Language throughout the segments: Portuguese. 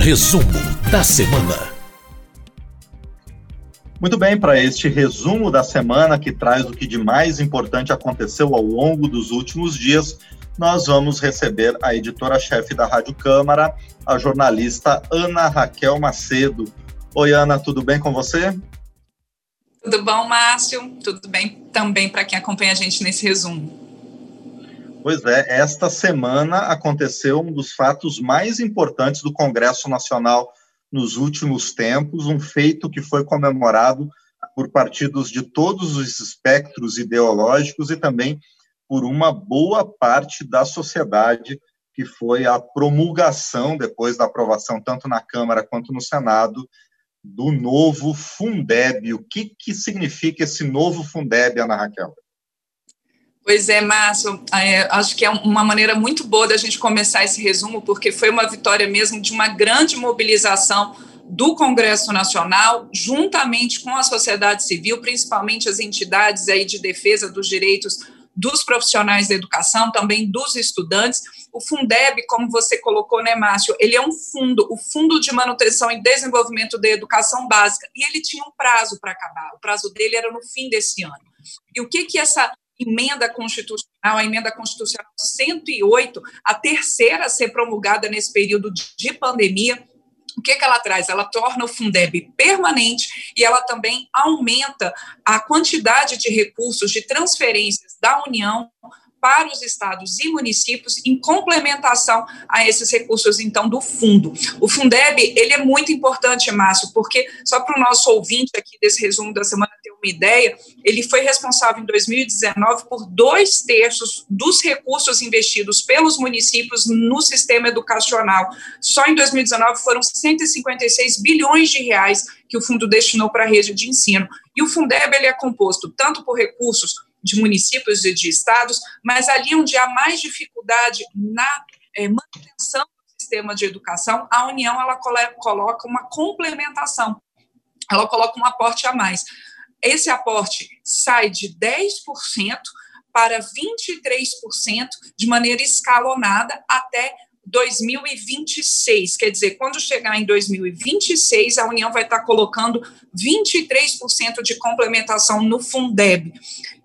Resumo da semana. Muito bem, para este resumo da semana que traz o que de mais importante aconteceu ao longo dos últimos dias, nós vamos receber a editora-chefe da Rádio Câmara, a jornalista Ana Raquel Macedo. Oi, Ana, tudo bem com você? Tudo bom, Márcio? Tudo bem também para quem acompanha a gente nesse resumo. Pois é, esta semana aconteceu um dos fatos mais importantes do Congresso Nacional nos últimos tempos, um feito que foi comemorado por partidos de todos os espectros ideológicos e também por uma boa parte da sociedade, que foi a promulgação, depois da aprovação tanto na Câmara quanto no Senado, do novo Fundeb. O que, que significa esse novo Fundeb, Ana Raquel? Pois é, Márcio, é, acho que é uma maneira muito boa da gente começar esse resumo, porque foi uma vitória mesmo de uma grande mobilização do Congresso Nacional, juntamente com a sociedade civil, principalmente as entidades aí de defesa dos direitos dos profissionais da educação, também dos estudantes. O Fundeb, como você colocou, né, Márcio, ele é um fundo, o Fundo de Manutenção e Desenvolvimento da Educação Básica, e ele tinha um prazo para acabar, o prazo dele era no fim desse ano. E o que que essa emenda constitucional, a emenda constitucional 108, a terceira a ser promulgada nesse período de pandemia. O que, que ela traz? Ela torna o Fundeb permanente e ela também aumenta a quantidade de recursos de transferências da União para os estados e municípios em complementação a esses recursos, então, do fundo. O Fundeb, ele é muito importante, Márcio, porque, só para o nosso ouvinte aqui desse resumo da semana ter uma ideia, ele foi responsável em 2019 por dois terços dos recursos investidos pelos municípios no sistema educacional. Só em 2019 foram 156 bilhões de reais que o fundo destinou para a rede de ensino. E o Fundeb, ele é composto tanto por recursos de municípios e de estados, mas ali onde há mais dificuldade na é, manutenção do sistema de educação, a União ela coloca uma complementação, ela coloca um aporte a mais. Esse aporte sai de 10% para 23% de maneira escalonada até 2026. Quer dizer, quando chegar em 2026, a União vai estar colocando 23% de complementação no Fundeb.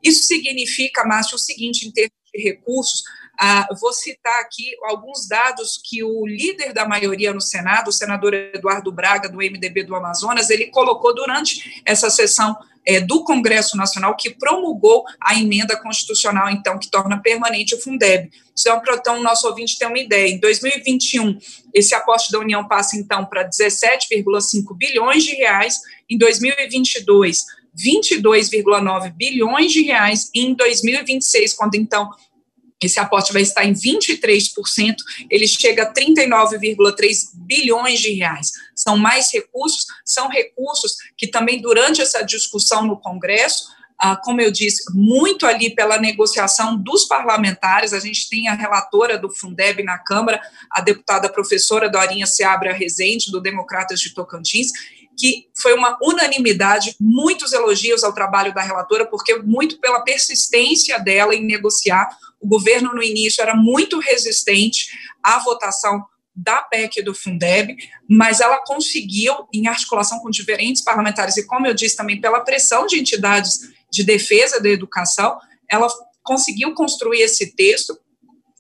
Isso significa, Márcio, o seguinte, em termos de recursos, ah, vou citar aqui alguns dados que o líder da maioria no Senado, o senador Eduardo Braga, do MDB do Amazonas, ele colocou durante essa sessão é, do Congresso Nacional que promulgou a emenda constitucional, então, que torna permanente o Fundeb. Então, para então, o nosso ouvinte ter uma ideia, em 2021, esse aporte da União passa, então, para 17,5 bilhões de reais, em 2022, 22,9 bilhões de reais, e em 2026, quando, então, esse aporte vai estar em 23%, ele chega a 39,3 bilhões de reais. São mais recursos, são recursos que também durante essa discussão no Congresso, ah, como eu disse, muito ali pela negociação dos parlamentares, a gente tem a relatora do Fundeb na Câmara, a deputada professora Dorinha Seabra Rezende, do Democratas de Tocantins, que foi uma unanimidade, muitos elogios ao trabalho da relatora, porque muito pela persistência dela em negociar. O governo, no início, era muito resistente à votação da PEC do Fundeb, mas ela conseguiu, em articulação com diferentes parlamentares, e como eu disse também, pela pressão de entidades de defesa da educação, ela conseguiu construir esse texto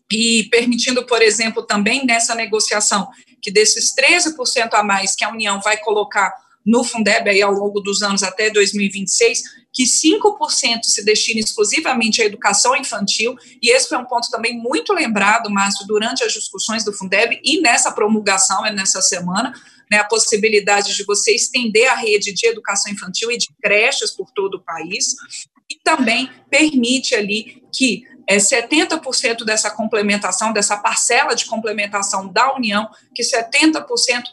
e permitindo, por exemplo, também nessa negociação, que desses 13% a mais que a União vai colocar no Fundeb aí ao longo dos anos até 2026, que 5% se destina exclusivamente à educação infantil, e esse foi um ponto também muito lembrado, Márcio, durante as discussões do Fundeb e nessa promulgação, é nessa semana, né, a possibilidade de você estender a rede de educação infantil e de creches por todo o país, e também permite ali que é, 70% dessa complementação, dessa parcela de complementação da União, que 70%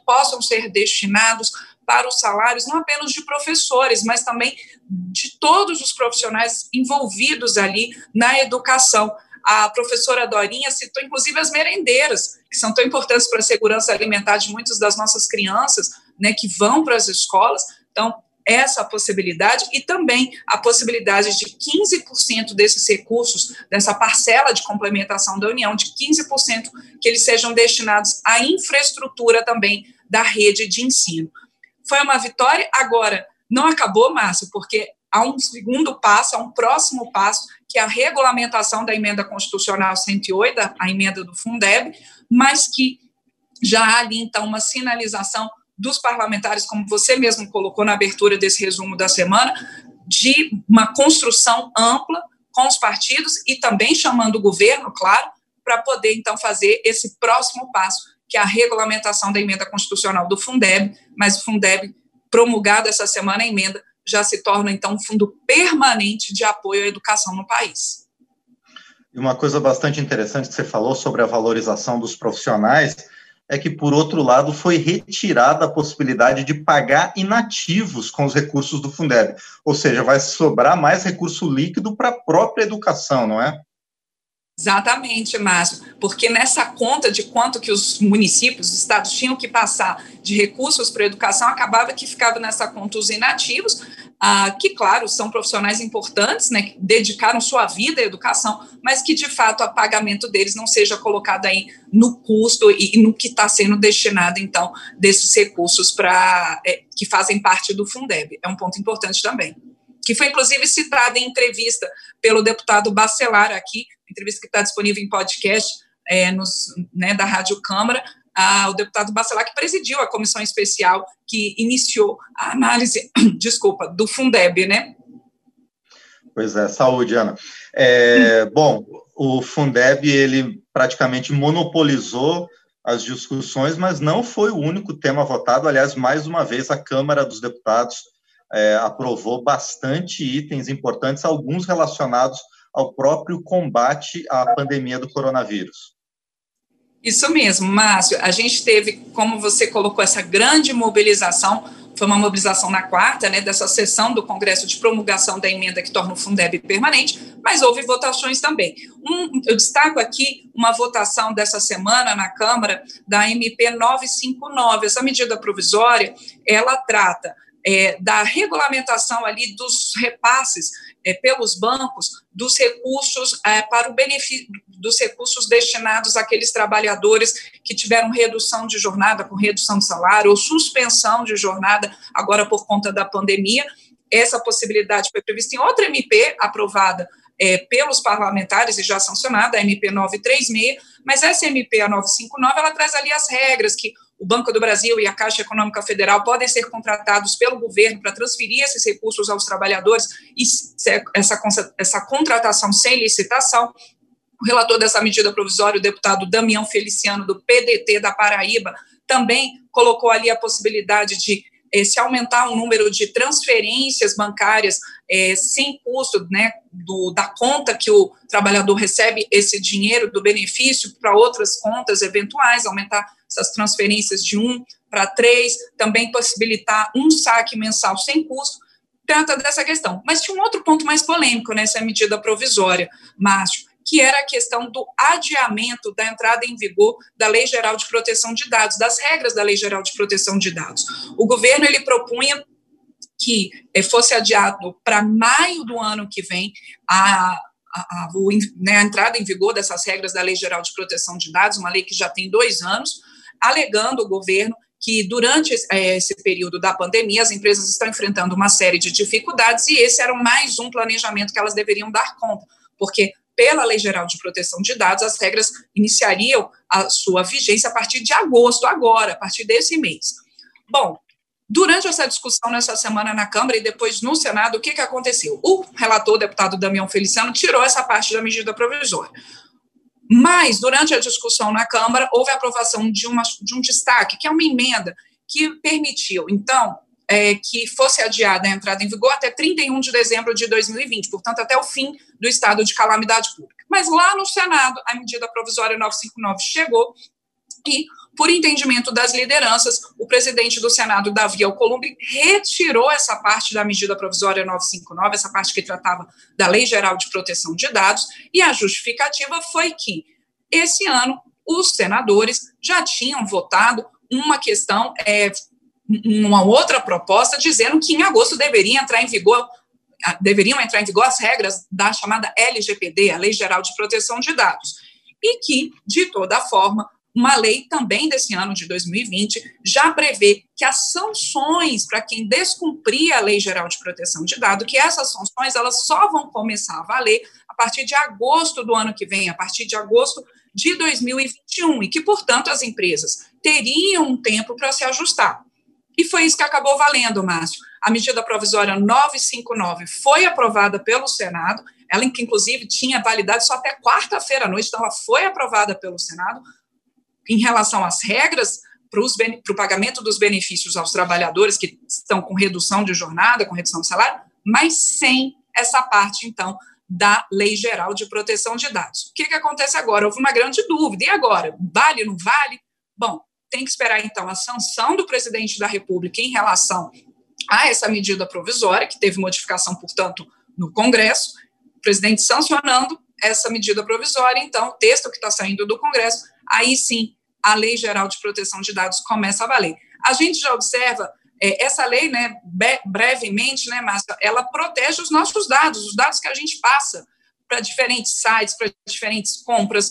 possam ser destinados para os salários, não apenas de professores, mas também de todos os profissionais envolvidos ali na educação. A professora Dorinha citou, inclusive, as merendeiras, que são tão importantes para a segurança alimentar de muitas das nossas crianças, né, que vão para as escolas. Então, essa possibilidade e também a possibilidade de 15% desses recursos, dessa parcela de complementação da União, de 15% que eles sejam destinados à infraestrutura também da rede de ensino. Foi uma vitória, agora, não acabou, Márcio, porque há um segundo passo, há um próximo passo, que é a regulamentação da emenda constitucional 108, a emenda do Fundeb, mas que já há ali, então, uma sinalização dos parlamentares, como você mesmo colocou na abertura desse resumo da semana, de uma construção ampla com os partidos e também chamando o governo, claro, para poder então fazer esse próximo passo, que é a regulamentação da emenda constitucional do Fundeb, mas o Fundeb, promulgado essa semana a emenda, já se torna então um fundo permanente de apoio à educação no país. E uma coisa bastante interessante que você falou sobre a valorização dos profissionais é que, por outro lado, foi retirada a possibilidade de pagar inativos com os recursos do Fundeb. Ou seja, vai sobrar mais recurso líquido para a própria educação, não é? Exatamente, Márcio, porque nessa conta de quanto que os municípios, os estados tinham que passar de recursos para a educação, acabava que ficava nessa conta os inativos, ah, que, claro, são profissionais importantes, né, que dedicaram sua vida à educação, mas que, de fato, o pagamento deles não seja colocado aí no custo e, no que está sendo destinado, então, desses recursos para é, que fazem parte do Fundeb. É um ponto importante também. Que foi, inclusive, citado em entrevista pelo deputado Bacelar aqui, entrevista que está disponível em podcast é, nos, né, da Rádio Câmara, o deputado Bacelar, que presidiu a comissão especial que iniciou a análise, desculpa, do Fundeb, né? Pois é, saúde, Ana. É, bom, o Fundeb, ele praticamente monopolizou as discussões, mas não foi o único tema votado. Aliás, mais uma vez, a Câmara dos Deputados é, aprovou bastante itens importantes, alguns relacionados ao próprio combate à pandemia do coronavírus. Isso mesmo, Márcio. A gente teve, como você colocou, essa grande mobilização. Foi uma mobilização na quarta, né, dessa sessão do Congresso de promulgação da emenda que torna o Fundeb permanente, mas houve votações também. Um, eu destaco aqui uma votação dessa semana na Câmara da MP 959. Essa medida provisória, ela trata é, da regulamentação ali dos repasses é, pelos bancos dos recursos é, para o benefício dos recursos destinados àqueles trabalhadores que tiveram redução de jornada com redução de salário ou suspensão de jornada agora por conta da pandemia. Essa possibilidade foi prevista em outra MP aprovada é, pelos parlamentares e já sancionada, a MP 936, mas essa MP, a 959, ela traz ali as regras que o Banco do Brasil e a Caixa Econômica Federal podem ser contratados pelo governo para transferir esses recursos aos trabalhadores e essa, essa contratação sem licitação. O relator dessa medida provisória, o deputado Damião Feliciano, do PDT da Paraíba, também colocou ali a possibilidade de eh, se aumentar o número de transferências bancárias eh, sem custo, né, do, da conta que o trabalhador recebe esse dinheiro do benefício para outras contas eventuais, aumentar essas transferências de um para três, também possibilitar um saque mensal sem custo, trata dessa questão. Mas tinha um outro ponto mais polêmico nessa medida provisória, Márcio, que era a questão do adiamento da entrada em vigor da Lei Geral de Proteção de Dados, das regras da Lei Geral de Proteção de Dados. O governo ele propunha que eh, fosse adiado para maio do ano que vem a, a, a, né, a entrada em vigor dessas regras da Lei Geral de Proteção de Dados, uma lei que já tem dois anos, alegando o governo que durante eh, esse período da pandemia as empresas estão enfrentando uma série de dificuldades e esse era mais um planejamento que elas deveriam dar conta, porque pela Lei Geral de Proteção de Dados, as regras iniciariam a sua vigência a partir de agosto, agora, a partir desse mês. Bom, durante essa discussão nessa semana na Câmara e depois no Senado, o que, que aconteceu? O relator, o deputado Damião Feliciano, tirou essa parte da medida provisória. Mas, durante a discussão na Câmara, houve a aprovação de, uma, de um destaque, que é uma emenda que permitiu, então, é, que fosse adiada a entrada em vigor até 31 de dezembro de 2020, portanto, até o fim do estado de calamidade pública. Mas lá no Senado, a medida provisória 959 chegou e, por entendimento das lideranças, o presidente do Senado, Davi Alcolumbre, retirou essa parte da medida provisória 959, essa parte que tratava da Lei Geral de Proteção de Dados, e a justificativa foi que, esse ano, os senadores já tinham votado uma questão é, uma outra proposta dizendo que em agosto deveria entrar em vigor deveriam entrar em vigor as regras da chamada LGPD, a Lei Geral de Proteção de Dados, e que, de toda forma, uma lei também desse ano de 2020 já prevê que as sanções para quem descumprir a Lei Geral de Proteção de Dados, que essas sanções elas só vão começar a valer a partir de agosto do ano que vem, a partir de agosto de 2021, e que, portanto, as empresas teriam um tempo para se ajustar. E foi isso que acabou valendo, Márcio. A medida provisória 959 foi aprovada pelo Senado, ela que inclusive tinha validade só até quarta-feira à noite, então ela foi aprovada pelo Senado, em relação às regras para o pagamento dos benefícios aos trabalhadores que estão com redução de jornada, com redução de salário, mas sem essa parte, então, da Lei Geral de Proteção de Dados. O que, que acontece agora? Houve uma grande dúvida. E agora? Vale, não vale? Bom, tem que esperar, então, a sanção do presidente da República em relação a essa medida provisória, que teve modificação, portanto, no Congresso, o presidente sancionando essa medida provisória, então, o texto que está saindo do Congresso aí sim a Lei Geral de Proteção de Dados começa a valer. A gente já observa é, essa lei, né, brevemente, né, Márcia, ela protege os nossos dados, os dados que a gente passa para diferentes sites, para diferentes compras,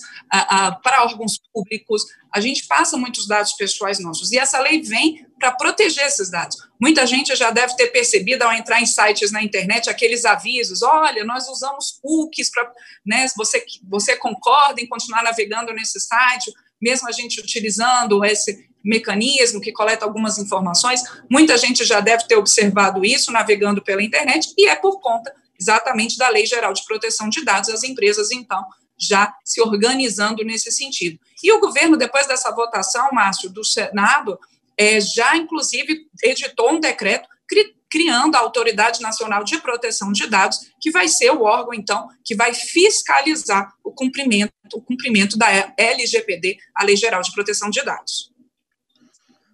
para órgãos públicos. A gente passa muitos dados pessoais nossos. E essa lei vem para proteger esses dados. Muita gente já deve ter percebido ao entrar em sites na internet aqueles avisos: olha, nós usamos cookies para. Né, você, você concorda em continuar navegando nesse site, mesmo a gente utilizando esse mecanismo que coleta algumas informações. Muita gente já deve ter observado isso navegando pela internet, e é por conta exatamente da Lei Geral de Proteção de Dados, as empresas, então, já se organizando nesse sentido. E o governo, depois dessa votação, Márcio, do Senado, é, já, inclusive, editou um decreto cri criando a Autoridade Nacional de Proteção de Dados, que vai ser o órgão, então, que vai fiscalizar o cumprimento, o cumprimento da LGPD, a Lei Geral de Proteção de Dados.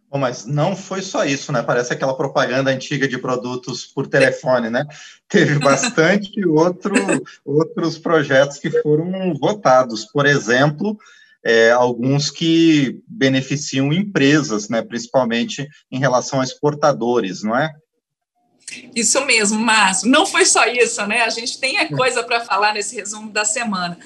Bom, mas não foi só isso, né? Parece aquela propaganda antiga de produtos por telefone, né? Teve bastante outro, outros projetos que foram votados. Por exemplo, é, alguns que beneficiam empresas, né? Principalmente em relação a exportadores, não é? Isso mesmo, Márcio. Não foi só isso, né? A gente tem coisa para falar nesse resumo da semana.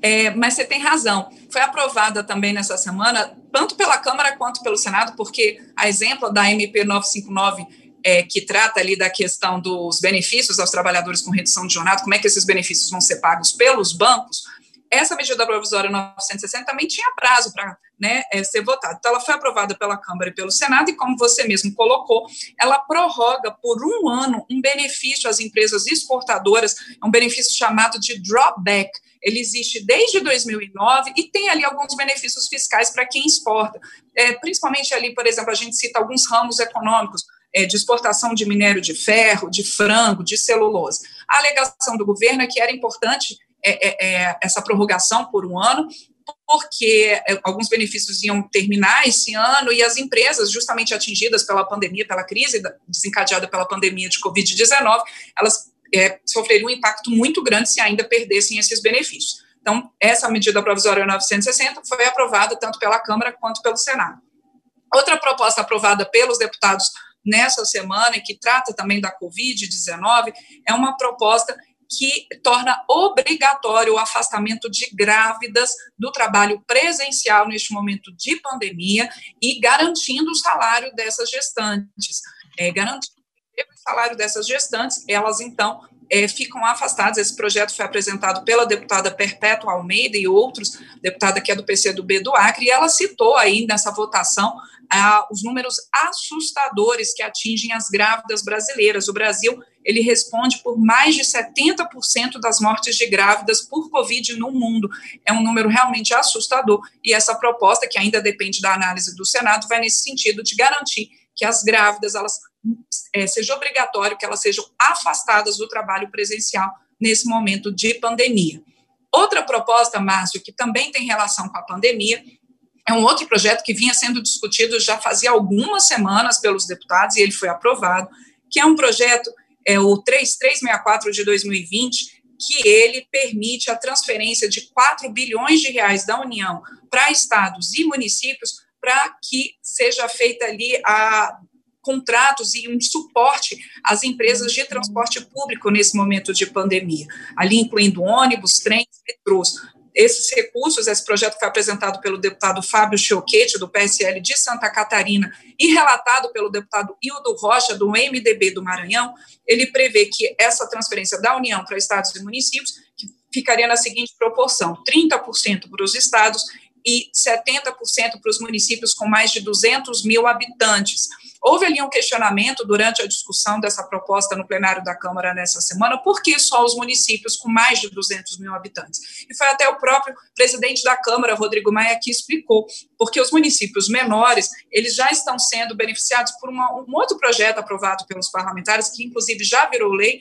É, mas você tem razão. Foi aprovada também nessa semana, tanto pela Câmara quanto pelo Senado, porque a exemplo da MP 959, é, que trata ali da questão dos benefícios aos trabalhadores com redução de jornada, como é que esses benefícios vão ser pagos pelos bancos, essa medida provisória 960 também tinha prazo para né, é, ser votada. Então, ela foi aprovada pela Câmara e pelo Senado, e como você mesmo colocou, ela prorroga por um ano um benefício às empresas exportadoras, é um benefício chamado de drawback. Ele existe desde 2009 e tem ali alguns benefícios fiscais para quem exporta. É, principalmente ali, por exemplo, a gente cita alguns ramos econômicos, é, de exportação de minério de ferro, de frango, de celulose. A alegação do governo é que era importante é, é, é, essa prorrogação por um ano, porque é, alguns benefícios iam terminar esse ano e as empresas, justamente atingidas pela pandemia, pela crise desencadeada pela pandemia de Covid-19, elas é, sofreriam um impacto muito grande se ainda perdessem esses benefícios. Então, essa medida provisória 960 foi aprovada tanto pela Câmara quanto pelo Senado. Outra proposta aprovada pelos deputados nessa semana, que trata também da Covid-19, é uma proposta que torna obrigatório o afastamento de grávidas do trabalho presencial neste momento de pandemia e garantindo o salário dessas gestantes. É, garantindo o salário dessas gestantes, elas então é, ficam afastadas. Esse projeto foi apresentado pela deputada Perpétua Almeida e outros, deputada que é do PCdoB do Acre, e ela citou aí nessa votação ah, os números assustadores que atingem as grávidas brasileiras. O Brasil ele responde por mais de 70% das mortes de grávidas por Covid no mundo. É um número realmente assustador. E essa proposta, que ainda depende da análise do Senado, vai nesse sentido de garantir que as grávidas elas é, seja obrigatório que elas sejam afastadas do trabalho presencial nesse momento de pandemia. Outra proposta, Márcio, que também tem relação com a pandemia, é um outro projeto que vinha sendo discutido já fazia algumas semanas pelos deputados e ele foi aprovado, que é um projeto, é o 3364 de 2020, que ele permite a transferência de 4 bilhões de reais da União para estados e municípios para que seja feita ali a contratos e um suporte às empresas de transporte público nesse momento de pandemia, ali incluindo ônibus, trens, metrôs. Esses recursos, esse projeto foi apresentado pelo deputado Fábio Chioquete, do PSL de Santa Catarina, e relatado pelo deputado Hildo Rocha, do MDB do Maranhão, ele prevê que essa transferência da União para estados e municípios ficaria na seguinte proporção: 30% para os estados e 70% para os municípios com mais de 200 mil habitantes. Houve ali um questionamento durante a discussão dessa proposta no plenário da Câmara nessa semana, por que só os municípios com mais de 200 mil habitantes? E foi até o próprio presidente da Câmara, Rodrigo Maia, que explicou, porque os municípios menores, eles já estão sendo beneficiados por uma, um outro projeto aprovado pelos parlamentares, que inclusive já virou lei,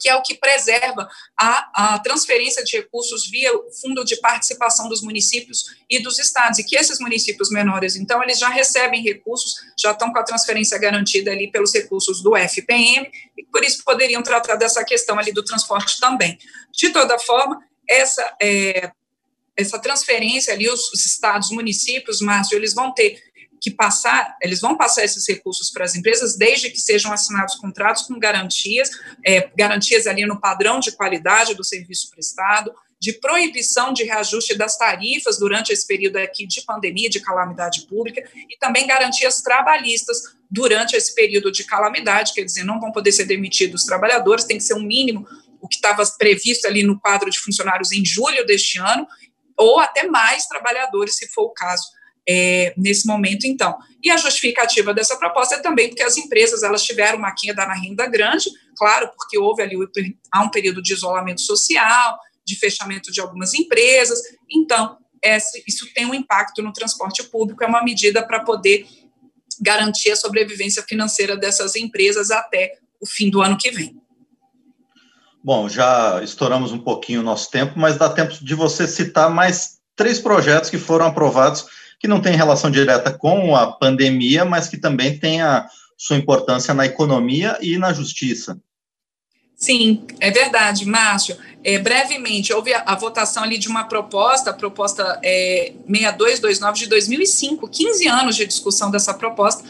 que é o que preserva a, a, transferência de recursos via o fundo de participação dos municípios e dos estados, e que esses municípios menores, então, eles já recebem recursos, já estão com a transferência garantida ali pelos recursos do FPM, e por isso poderiam tratar dessa questão ali do transporte também. De toda forma, essa, é, essa transferência ali, os, os estados, municípios, Márcio, eles vão ter que passar, eles vão passar esses recursos para as empresas, desde que sejam assinados contratos com garantias, é, garantias ali no padrão de qualidade do serviço prestado, de proibição de reajuste das tarifas durante esse período aqui de pandemia, de calamidade pública, e também garantias trabalhistas durante esse período de calamidade, quer dizer, não vão poder ser demitidos os trabalhadores, tem que ser um mínimo o que estava previsto ali no quadro de funcionários em julho deste ano, ou até mais trabalhadores, se for o caso é, nesse momento, então. E a justificativa dessa proposta é também porque as empresas elas tiveram uma queda na renda grande, claro, porque houve ali há um período de isolamento social, de fechamento de algumas empresas, então essa, isso tem um impacto no transporte público, é uma medida para poder garantir a sobrevivência financeira dessas empresas até o fim do ano que vem. Bom, já estouramos um pouquinho o nosso tempo, mas dá tempo de você citar mais três projetos que foram aprovados que não tem relação direta com a pandemia, mas que também tem a sua importância na economia e na justiça. Sim, é verdade, Márcio. É, brevemente, houve a, a, votação ali de uma proposta, a proposta é, 6229 de 2005, 15 anos de discussão dessa proposta,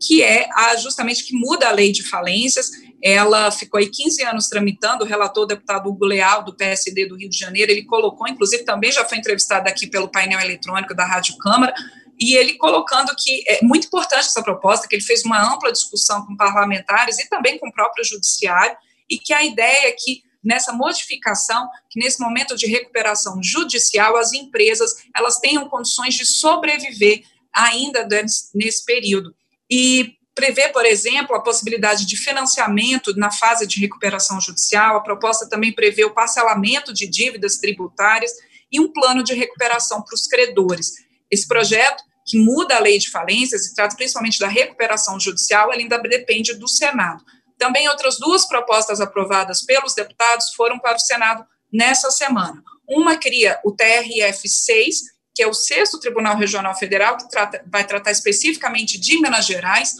que é a, justamente que muda a lei de falências ela ficou aí 15 anos tramitando, o relator o deputado Hugo Leal, do PSD do Rio de Janeiro, ele colocou, inclusive também já foi entrevistado aqui pelo painel eletrônico da Rádio Câmara, e ele colocando que é muito importante essa proposta, que ele fez uma ampla discussão com parlamentares e também com o próprio judiciário, e que a ideia é que nessa modificação, que nesse momento de recuperação judicial, as empresas elas tenham condições de sobreviver ainda nesse período. E prevê, por exemplo, a possibilidade de financiamento na fase de recuperação judicial. A proposta também prevê o parcelamento de dívidas tributárias e um plano de recuperação para os credores. Esse projeto, que muda a lei de falências e trata principalmente da recuperação judicial, ainda depende do Senado. Também outras duas propostas aprovadas pelos deputados foram para o Senado nessa semana. Uma cria o TRF-6, que é o sexto Tribunal Regional Federal, que trata, vai tratar especificamente de Minas Gerais,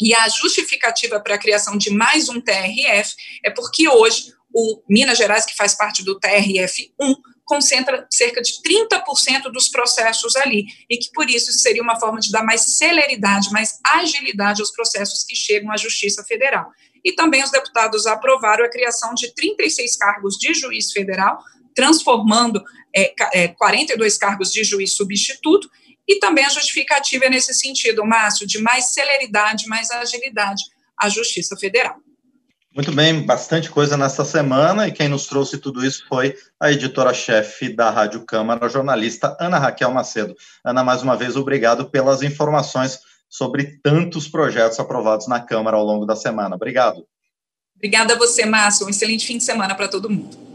e a justificativa para a criação de mais um TRF é porque hoje o Minas Gerais, que faz parte do TRF1, concentra cerca de 30% dos processos ali, e que por isso seria uma forma de dar mais celeridade, mais agilidade aos processos que chegam à Justiça Federal. E também os deputados aprovaram a criação de 36 cargos de juiz federal, transformando é, é, 42 cargos de juiz substituto e também a justificativa é nesse sentido, Márcio, de mais celeridade, mais agilidade à Justiça Federal. Muito bem, bastante coisa nesta semana, e quem nos trouxe tudo isso foi a editora-chefe da Rádio Câmara, a jornalista Ana Raquel Macedo. Ana, mais uma vez, obrigado pelas informações sobre tantos projetos aprovados na Câmara ao longo da semana. Obrigado. Obrigada a você, Márcio. Um excelente fim de semana para todo mundo.